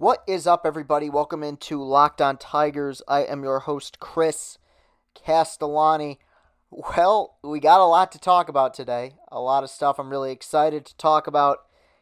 What is up, everybody? Welcome into Locked On Tigers. I am your host, Chris Castellani. Well, we got a lot to talk about today. A lot of stuff I'm really excited to talk about.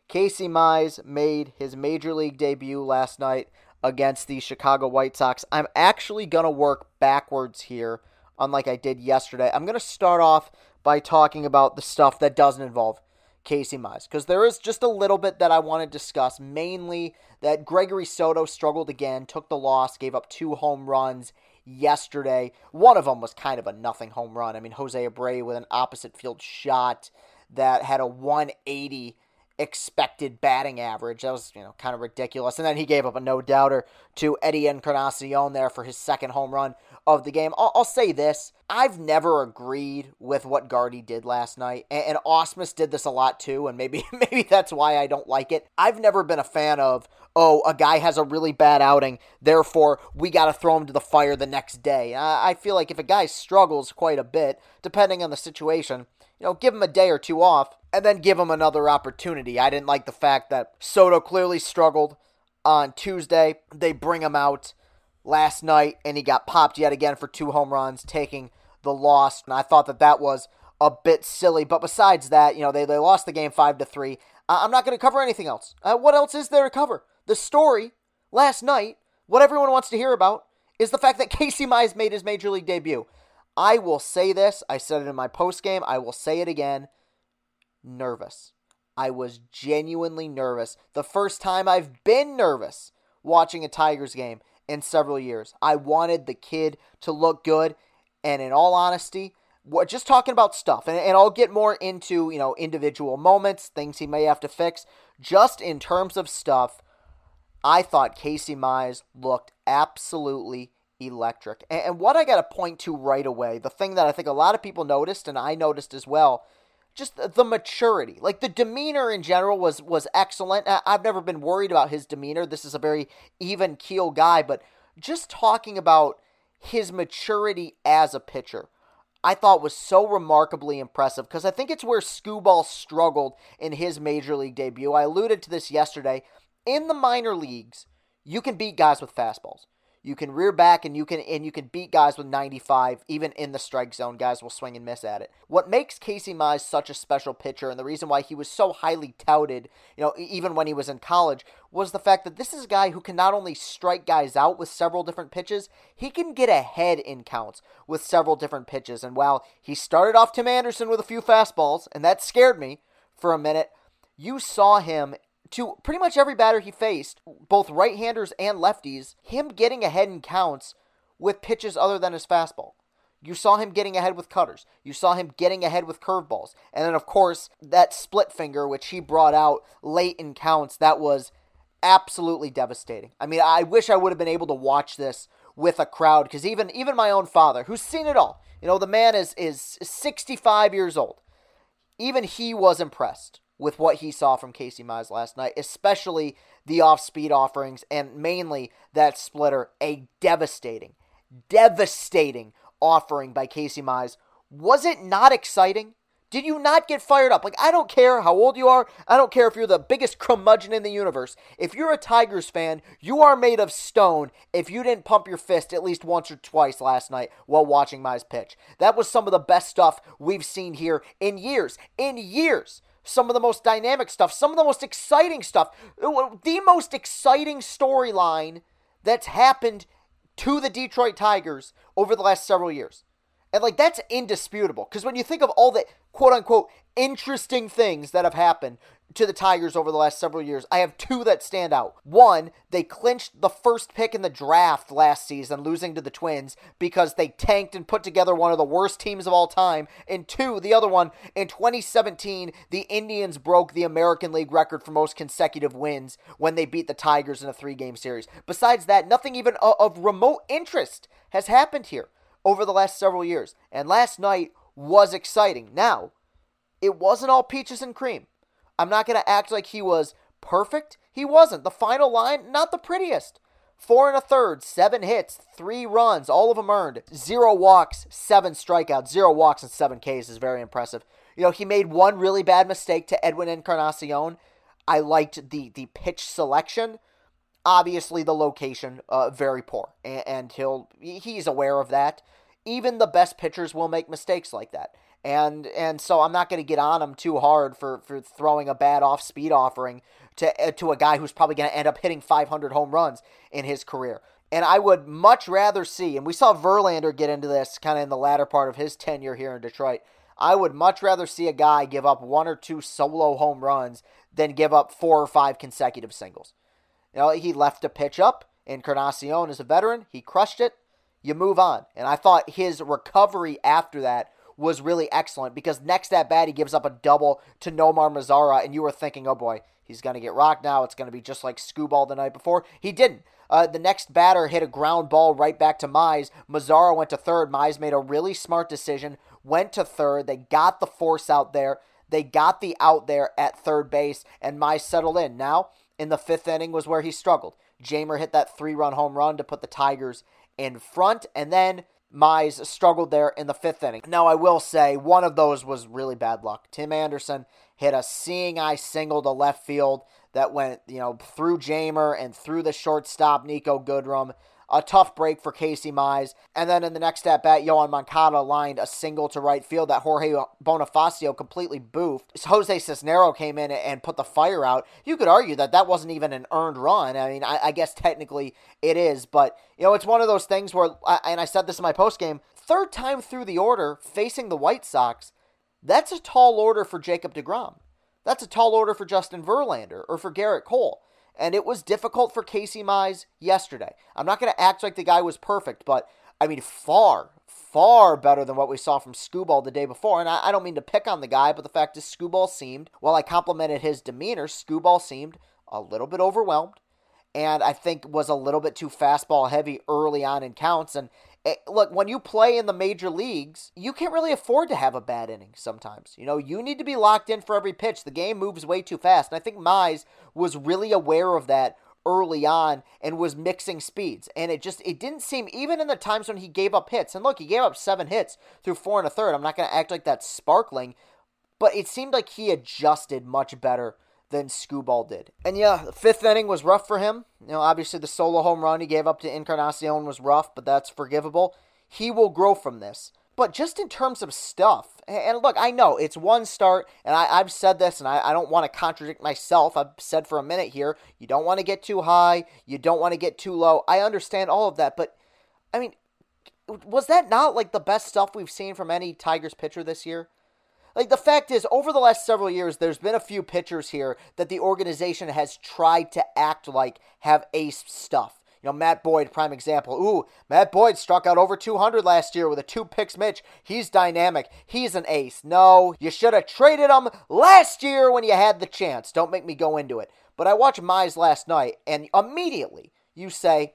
Casey Mize made his major league debut last night against the Chicago White Sox. I'm actually going to work backwards here, unlike I did yesterday. I'm going to start off by talking about the stuff that doesn't involve Casey Mize because there is just a little bit that I want to discuss, mainly that Gregory Soto struggled again, took the loss, gave up two home runs yesterday. One of them was kind of a nothing home run. I mean, Jose Abreu with an opposite field shot that had a 180 expected batting average. That was, you know, kind of ridiculous. And then he gave up a no doubter to Eddie Encarnacion there for his second home run of the game. I'll, I'll, say this I've never agreed with what Gardy did last night, and, and Ausmus did this a lot too, and maybe maybe that's why I don't like it. I've never been a fan of oh a guy has a really bad outing, therefore we got to throw him to the fire the next day. I, I feel like if a guy struggles quite a bit, depending on the situation, you know, give him a day or two off and then give him another opportunity. I didn't like the fact that Soto clearly struggled on Tuesday. They bring him out last night, and he got popped yet again for two home runs, taking the loss. And I thought that that was a bit silly. But besides that, you know, they, they lost the game five to three. I'm not going to cover anything else. Uh, what else is there to cover? The story last night, what everyone wants to hear about, is the fact that Casey Mize made his major league debut. I will say this. I said it in my post game. I will say it again. Nervous. I was genuinely nervous. The first time I've been nervous watching a Tigers game in several years. I wanted the kid to look good, and in all honesty, just talking about stuff, and, and I'll get more into you know individual moments, things he may have to fix. Just in terms of stuff, I thought Casey Mize looked absolutely electric. And, and what I got to point to right away, the thing that I think a lot of people noticed, and I noticed as well, just the maturity. Like the demeanor in general was was excellent. I've never been worried about his demeanor. This is a very even keel guy but just talking about his maturity as a pitcher i thought was so remarkably impressive because i think it's where Skubal struggled in his major league debut. I alluded to this yesterday. In the minor leagues you can beat guys with fastballs you can rear back and you can and you can beat guys with 95 even in the strike zone. Guys will swing and miss at it. What makes Casey Mize such a special pitcher and the reason why he was so highly touted, you know, even when he was in college, was the fact that this is a guy who can not only strike guys out with several different pitches, he can get ahead in counts with several different pitches. And while he started off Tim Anderson with a few fastballs, and that scared me for a minute, you saw him to pretty much every batter he faced, both right handers and lefties, him getting ahead in counts with pitches other than his fastball. You saw him getting ahead with cutters. You saw him getting ahead with curveballs. And then, of course, that split finger, which he brought out late in counts, that was absolutely devastating. I mean, I wish I would have been able to watch this with a crowd because even even my own father, who's seen it all, you know, the man is is 65 years old. Even he was impressed with what he saw from Casey Mize last night, especially the off speed offerings and mainly that splitter. A devastating, devastating offering by Casey Mize. Was it not exciting? Did you not get fired up? Like, I don't care how old you are. I don't care if you're the biggest curmudgeon in the universe. If you're a Tigers fan, you are made of stone if you didn't pump your fist at least once or twice last night while watching Mize pitch. That was some of the best stuff we've seen here in years. In years some of the most dynamic stuff, some of the most exciting stuff, uh, the most exciting storyline that's happened to the Detroit Tigers over the last several years. And like that's indisputable because when you think of all the quote unquote interesting things that have happened to the Tigers over the last several years. I have two that stand out. One, they clinched the first pick in the draft last season, losing to the Twins because they tanked and put together one of the worst teams of all time. And two, the other one, in 2017, the Indians broke the American League record for most consecutive wins when they beat the Tigers in a three game series. Besides that, nothing even of remote interest has happened here over the last several years. And last night was exciting. Now, it wasn't all peaches and cream. I'm not going to act like he was perfect. He wasn't. The final line, not the prettiest. Four and a third, seven hits, three runs, all of them earned. Zero walks, seven strikeouts, zero walks, and seven Ks is very impressive. You know, he made one really bad mistake to Edwin Encarnacion. I liked the the pitch selection obviously the location uh, very poor, and, and he'll he's aware of that. Even the best pitchers will make mistakes like that and and so I'm not going to get on him too hard for for throwing a bad off speed offering to uh, to a guy who's probably going to end up hitting 500 home runs in his career. And I would much rather see, and we saw Verlander get into this kind of in the latter part of his tenure here in Detroit. I would much rather see a guy give up one or two solo home runs than give up four or five consecutive singles. You know, he left a pitch up and Encarnacion is a veteran. He crushed it. You move on. And I thought his recovery after that was really excellent because next at bat he gives up a double to Nomar Mazara, and you were thinking, oh boy, he's going to get rocked now. It's going to be just like Skubal the night before. He didn't. Uh, the next batter hit a ground ball right back to Mize. Mazara went to third. Mize made a really smart decision, went to third. They got the force out there. They got the out there at third base, and Mize settled in. Now, in the fifth inning was where he struggled. Jeimer hit that three run home run to put the Tigers in front, and then Mize struggled there in the fifth inning. Now, I will say one of those was really bad luck. Tim Anderson hit a seeing eye single to left field that went, you know, through Jeimer and through the shortstop Niko Goodrum a tough break for Casey Mize. And then in the next at bat, Yoan Moncada lined a single to right field that Jorge Bonifacio completely boofed. Jose Cisnero came in and put the fire out. You could argue that that wasn't even an earned run. I mean, I, I guess technically it is, but you know, it's one of those things where, and I said this in my post game, third time through the order facing the White Sox, that's a tall order for Jacob DeGrom. That's a tall order for Justin Verlander or for Gerrit Cole and it was difficult for Casey Mize yesterday. I'm not going to act like the guy was perfect, but I mean, far, far better than what we saw from Skubal the day before. And I, I don't mean to pick on the guy, but the fact is, Skubal seemed, while I complimented his demeanor, Skubal seemed a little bit overwhelmed and I think was a little bit too fastball heavy early on in counts. And Eh, look, when you play in the major leagues, you can't really afford to have a bad inning sometimes. You know, you need to be locked in for every pitch. The game moves way too fast. And I think Mize was really aware of that early on and was mixing speeds. And it just it didn't seem even in the times when he gave up hits. And look, he gave up seven hits through four and a third. I'm not gonna act like that's sparkling, but it seemed like he adjusted much better than Skubal did. And yeah, the fifth inning was rough for him. You know, obviously the solo home run he gave up to Encarnacion was rough, but that's forgivable. He will grow from this. But just in terms of stuff, and look, I know it's one start, and I, have said this, and I, I don't want to contradict myself. I've said for a minute here, you don't want to get too high, you don't want to get too low. I understand all of that, but I mean, was that not like the best stuff we've seen from any Tigers pitcher this year? Like the fact is, over the last several years, there's been a few pitchers here that the organization has tried to act like have ace stuff. You know, Matt Boyd, prime example. Ooh, Matt Boyd struck out over 200 last year with a two pitch mix. He's dynamic. He's an ace. No, you should have traded him last year when you had the chance. Don't make me go into it. But I watched Mize last night, and immediately you say,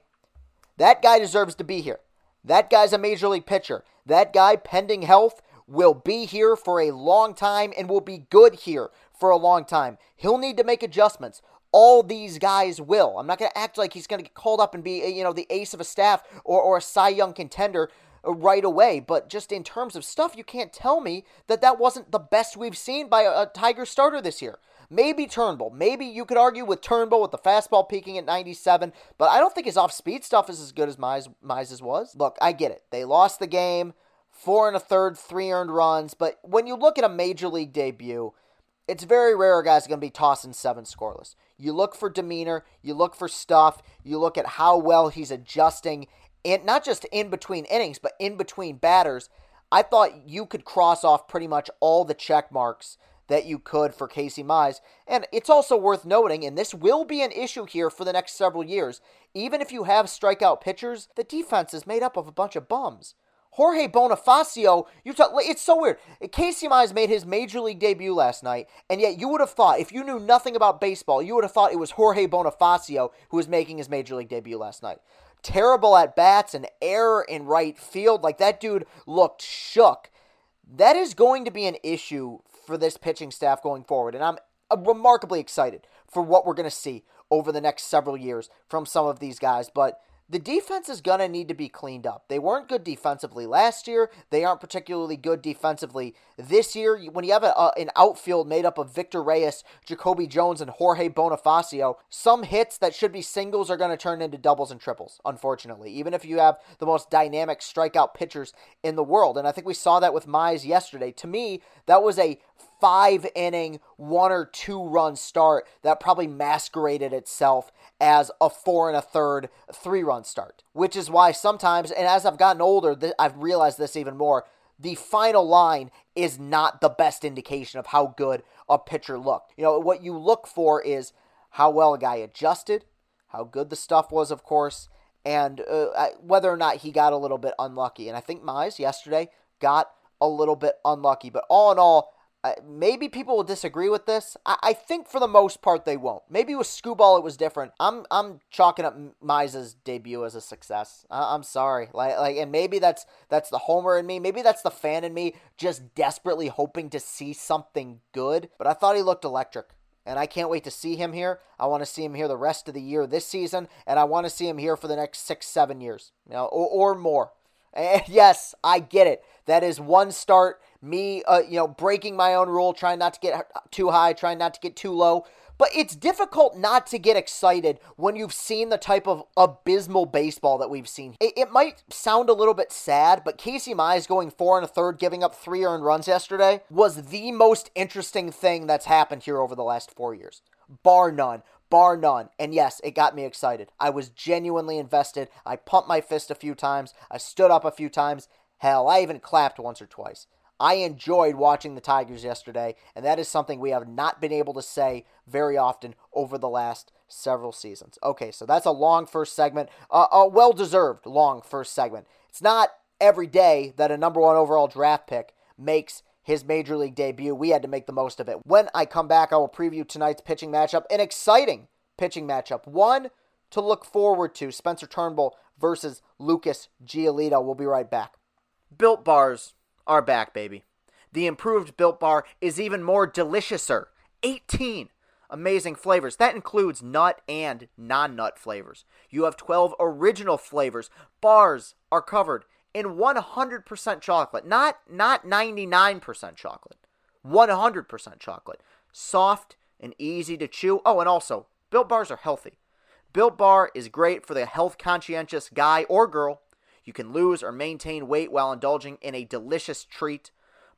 that guy deserves to be here. That guy's a major league pitcher. That guy, pending health, will be here for a long time and will be good here for a long time. He'll need to make adjustments. All these guys will. I'm not going to act like he's going to get called up and be, you know, the ace of a staff or, or a Cy Young contender uh, right away. But just in terms of stuff, you can't tell me that that wasn't the best we've seen by a, a Tiger starter this year. Maybe Turnbull. Maybe you could argue with Turnbull with the fastball peaking at 97, but I don't think his off speed stuff is as good as Mize, Mize's was. Look, I get it. They lost the game four and a third, three earned runs. But when you look at a major league debut, it's very rare a guy's going to be tossing seven scoreless. You look for demeanor, you look for stuff, you look at how well he's adjusting, and not just in between innings, but in between batters. I thought you could cross off pretty much all the check marks that you could for Casey Mize. And it's also worth noting, and this will be an issue here for the next several years, even if you have strikeout pitchers, the defense is made up of a bunch of bums. Jorge Bonifacio, you talk, it's so weird. Casey Mize made his major league debut last night, and yet you would have thought, if you knew nothing about baseball, you would have thought it was Jorge Bonifacio who was making his major league debut last night. Terrible at bats, an error in right field. Like that dude looked shook. That is going to be an issue for this pitching staff going forward, and I'm uh, remarkably excited for what we're going to see over the next several years from some of these guys. But the defense is going to need to be cleaned up. They weren't good defensively last year. They aren't particularly good defensively this year. When you have a, a, an outfield made up of Victor Reyes, Jacoby Jones, and Jorge Bonifacio, some hits that should be singles are going to turn into doubles and triples, unfortunately, even if you have the most dynamic strikeout pitchers in the world. And I think we saw that with Mize yesterday. To me, that was a five inning, one or two run start that probably masqueraded itself as a four and a third, three run start. Which is why sometimes, and as I've gotten older, I've realized this even more. The final line is not the best indication of how good a pitcher looked. You know, what you look for is how well a guy adjusted, how good the stuff was, of course, and uh, whether or not he got a little bit unlucky. And I think Mize yesterday got a little bit unlucky. But all in all, maybe people will disagree with this. I, I, think for the most part they won't. Maybe with Skubal it was different. I'm I'm chalking up Mize's debut as a success. I, am sorry, like like, and maybe that's that's the homer in me. Maybe that's the fan in me, just desperately hoping to see something good. But I thought he looked electric. And I can't wait to see him here. I want to see him here the rest of the year this season, and I want to see him here for the next six, seven years, you know, or, or more. And yes, I get it. That is one start me, uh, you know, breaking my own rule, trying not to get too high, trying not to get too low. But it's difficult not to get excited when you've seen the type of abysmal baseball that we've seen. It, it might sound a little bit sad, but Casey Mize going four and a third, giving up three earned runs yesterday, was the most interesting thing that's happened here over the last four years. Bar none bar none. And yes, it got me excited. I was genuinely invested. I pumped my fist a few times. I stood up a few times. Hell, I even clapped once or twice. I enjoyed watching the Tigers yesterday, and that is something we have not been able to say very often over the last several seasons. Okay, so that's a long first segment, uh, a well deserved long first segment. It's not every day that a number one overall draft pick makes his major league debut. We had to make the most of it. When I come back, I will preview tonight's pitching matchup, an exciting pitching matchup, one to look forward to Spencer Turnbull versus Lucas Giolito. We'll be right back. Built bars are back, baby. The improved Built Bar is even more deliciouser. 18 amazing flavors. That includes nut and non nut flavors. You have 12 original flavors. Bars are covered in 100% chocolate, not, not 99% chocolate. 100% chocolate. Soft and easy to chew. Oh, and also, Built Bars are healthy. Built Bar is great for the health conscientious guy or girl you can lose or maintain weight while indulging in a delicious treat.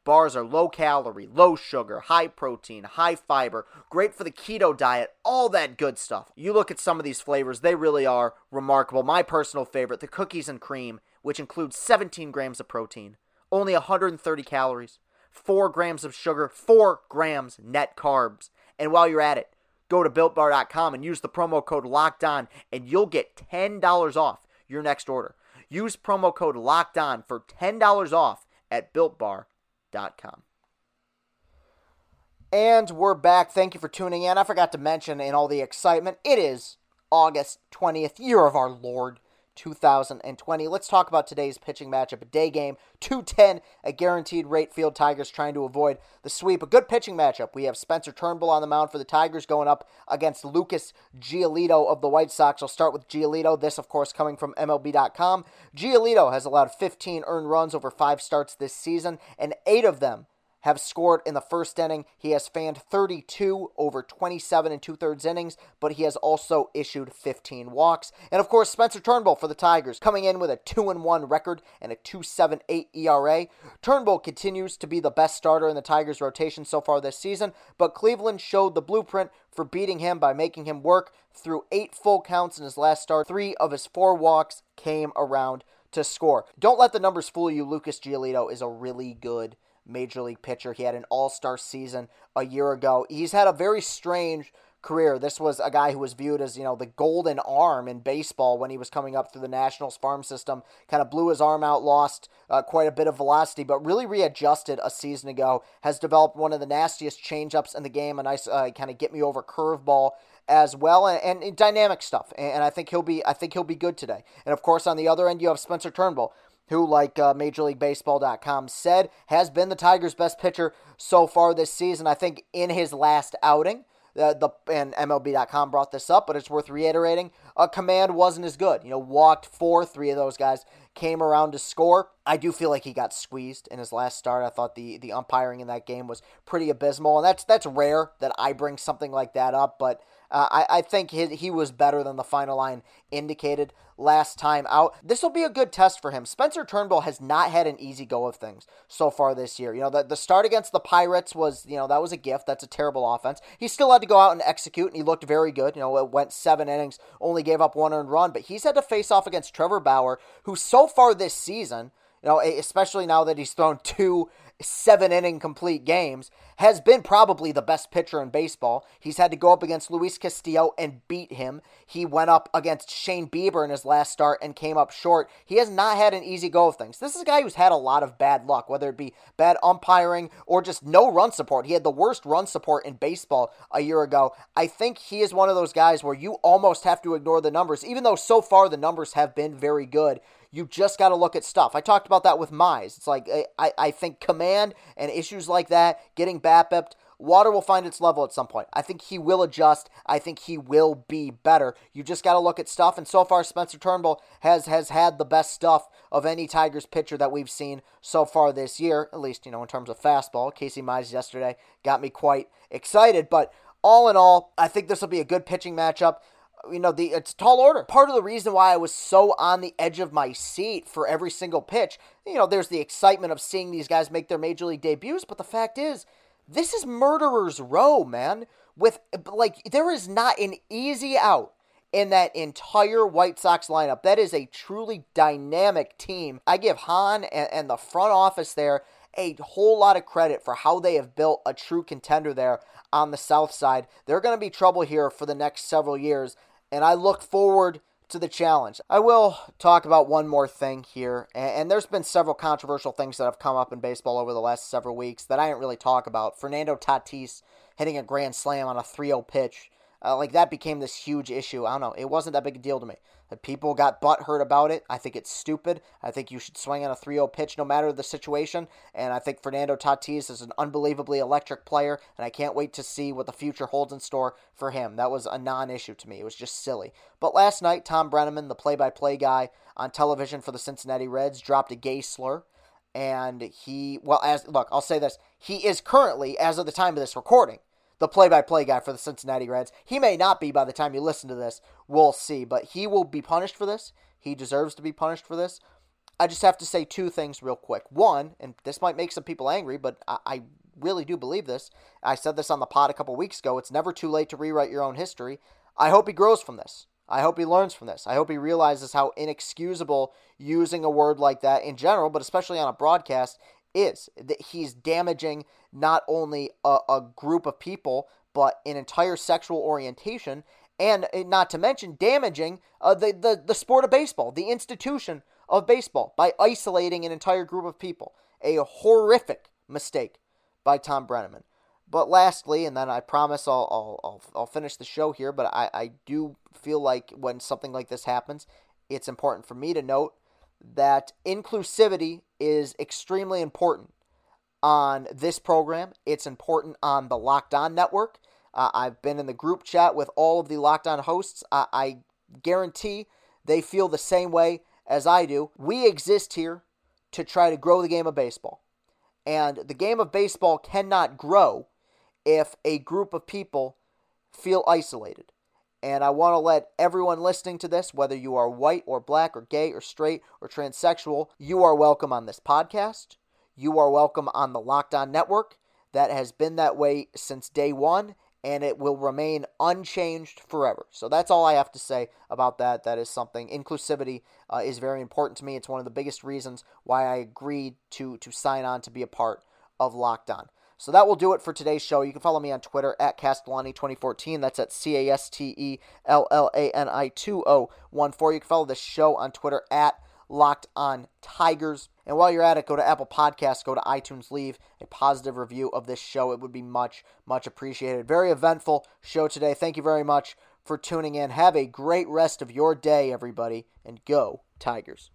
Bars are low calorie, low sugar, high protein, high fiber, great for the keto diet, all that good stuff. You look at some of these flavors, they really are remarkable. My personal favorite, the cookies and cream, which includes 17 grams of protein, only 130 calories, 4 grams of sugar, 4 grams net carbs. And while you're at it, go to builtbar.com and use the promo code locked on and you'll get $10 off your next order. Use promo code locked on for $10 off at builtbar.com. And we're back. Thank you for tuning in. I forgot to mention in all the excitement, it is August 20th, year of our Lord 2020. Let's talk about today's pitching matchup. A day game, 210, a guaranteed rate field. Tigers trying to avoid the sweep. A good pitching matchup. We have Spencer Turnbull on the mound for the Tigers going up against Lucas Giolito of the White Sox. I'll start with Giolito. This, of course, coming from MLB.com. Giolito has allowed 15 earned runs over five starts this season, and eight of them have scored in the first inning. He has fanned 32 over 27 and two thirds innings, but he has also issued 15 walks. And of course, Spencer Turnbull for the Tigers, coming in with a 2 1 record and a 2.78 ERA. Turnbull continues to be the best starter in the Tigers' rotation so far this season, but Cleveland showed the blueprint for beating him by making him work through eight full counts in his last start. Three of his four walks came around to score. Don't let the numbers fool you. Lucas Giolito is a really good major league pitcher. He had an all star season a year ago. He's had a very strange career. This was a guy who was viewed as, you know, the golden arm in baseball when he was coming up through the Nationals farm system. Kind of blew his arm out, lost uh, quite a bit of velocity, but really readjusted a season ago. Has developed one of the nastiest changeups in the game, a nice uh, kind of get me over curveball as well, and, and, dynamic stuff. And, and I think he'll be, I think he'll be good today. And of course, on the other end, you have Spencer Turnbull who, like uh, MajorLeagueBaseball.com said, has been the Tigers' best pitcher so far this season. I think in his last outing, the, the and MLB.com brought this up, but it's worth reiterating. A command wasn't as good. You know, walked four, three of those guys came around to score. I do feel like he got squeezed in his last start. I thought the the umpiring in that game was pretty abysmal, and that's that's rare that I bring something like that up, but uh, I, I think he, he was better than the final line indicated last time out. This will be a good test for him. Spencer Turnbull has not had an easy go of things so far this year. You know, the, the start against the Pirates was, you know, that was a gift. That's a terrible offense. He still had to go out and execute, and he looked very good. You know, it went seven innings, only gave up one earned run, but he's had to face off against Trevor Bauer, who so far this season, know, especially now that he's thrown two seven inning complete games, has been probably the best pitcher in baseball. He's had to go up against Luis Castillo and beat him. He went up against Shane Bieber in his last start and came up short. He has not had an easy go of things. This is a guy who's had a lot of bad luck, whether it be bad umpiring or just no run support. He had the worst run support in baseball a year ago. I think he is one of those guys where you almost have to ignore the numbers, even though so far the numbers have been very good. You just got to look at stuff. I talked about that with Mize. It's like I, I think command and issues like that, getting BABIP, Water will find its level at some point. I think he will adjust. I think he will be better. You just got to look at stuff. And so far, Spencer Turnbull has has had the best stuff of any Tigers pitcher that we've seen so far this year. At least you know in terms of fastball. Casey Mize yesterday got me quite excited. But all in all, I think this will be a good pitching matchup you know, the it's tall order. Part of the reason why I was so on the edge of my seat for every single pitch, you know, there's the excitement of seeing these guys make their major league debuts, but the fact is, this is murderer's row, man. With like there is not an easy out in that entire White Sox lineup. That is a truly dynamic team. I give Hahn and, and the front office there a whole lot of credit for how they have built a true contender there on the south side. They're going to be trouble here for the next several years and I look forward to the challenge. I will talk about one more thing here, and, there's been several controversial things that have come up in baseball over the last several weeks that I didn't really talk about. Fernando Tatis hitting a grand slam on a 3 0 pitch. Uh, like that became this huge issue. I don't know. It wasn't that big a deal to me. People got butt hurt about it. I think it's stupid. I think you should swing on a 3 0 pitch no matter the situation. And I think Fernando Tatis is an unbelievably electric player, and I can't wait to see what the future holds in store for him. That was a non issue to me. It was just silly. But last night, Tom Brennaman, the play by play guy on television for the Cincinnati Reds, dropped a gay slur. And he, well, as look, I'll say this. He is currently, as of the time of this recording, the play by play guy for the Cincinnati Reds. He may not be by the time you listen to this. We'll see. But he will be punished for this. He deserves to be punished for this. I just have to say two things real quick. One, and this might make some people angry, but I, I really do believe this. I said this on the pod a couple weeks ago. It's never too late to rewrite your own history. I hope he grows from this. I hope he learns from this. I hope he realizes how inexcusable using a word like that in general, but especially on a broadcast, is. That he's damaging not only a, a group of people, but an entire sexual orientation, and eh, not to mention damaging uh, the, the, the sport of baseball, the institution of baseball, by isolating an entire group of people. A horrific mistake by Tom Brennaman. But lastly, and then I promise I'll, I'll, I'll, I'll finish the show here, but I, I do feel like when something like this happens, it's important for me to note that inclusivity is extremely important on this program. It's important on the Locked On Network. Uh, I've been in the group chat with all of the Locked On hosts. I guarantee they feel the same way as I do. We exist here to try to grow the game of baseball. And the game of baseball cannot grow if a group of people feel isolated. And I want to let everyone listening to this, whether you are white or black or gay or straight or transsexual, you are welcome on this podcast. You are welcome on the Locked On Network. That has been that way since day one, and it will remain unchanged forever. So that's all I have to say about that. That is something. Inclusivity uh, is very important to me. It's one of the biggest reasons why I agreed to to sign on to be a part of Locked On. So that will do it for today's show. You can follow me on Twitter at Castellani2014. That's at C A S T E L L A N I 2014. You can follow the show on Twitter at Locked on Tigers. And while you're at it, go to Apple Podcasts, go to iTunes, leave a positive review of this show. It would be much, much appreciated. Very eventful show today. Thank you very much for tuning in. Have a great rest of your day, everybody, and go Tigers.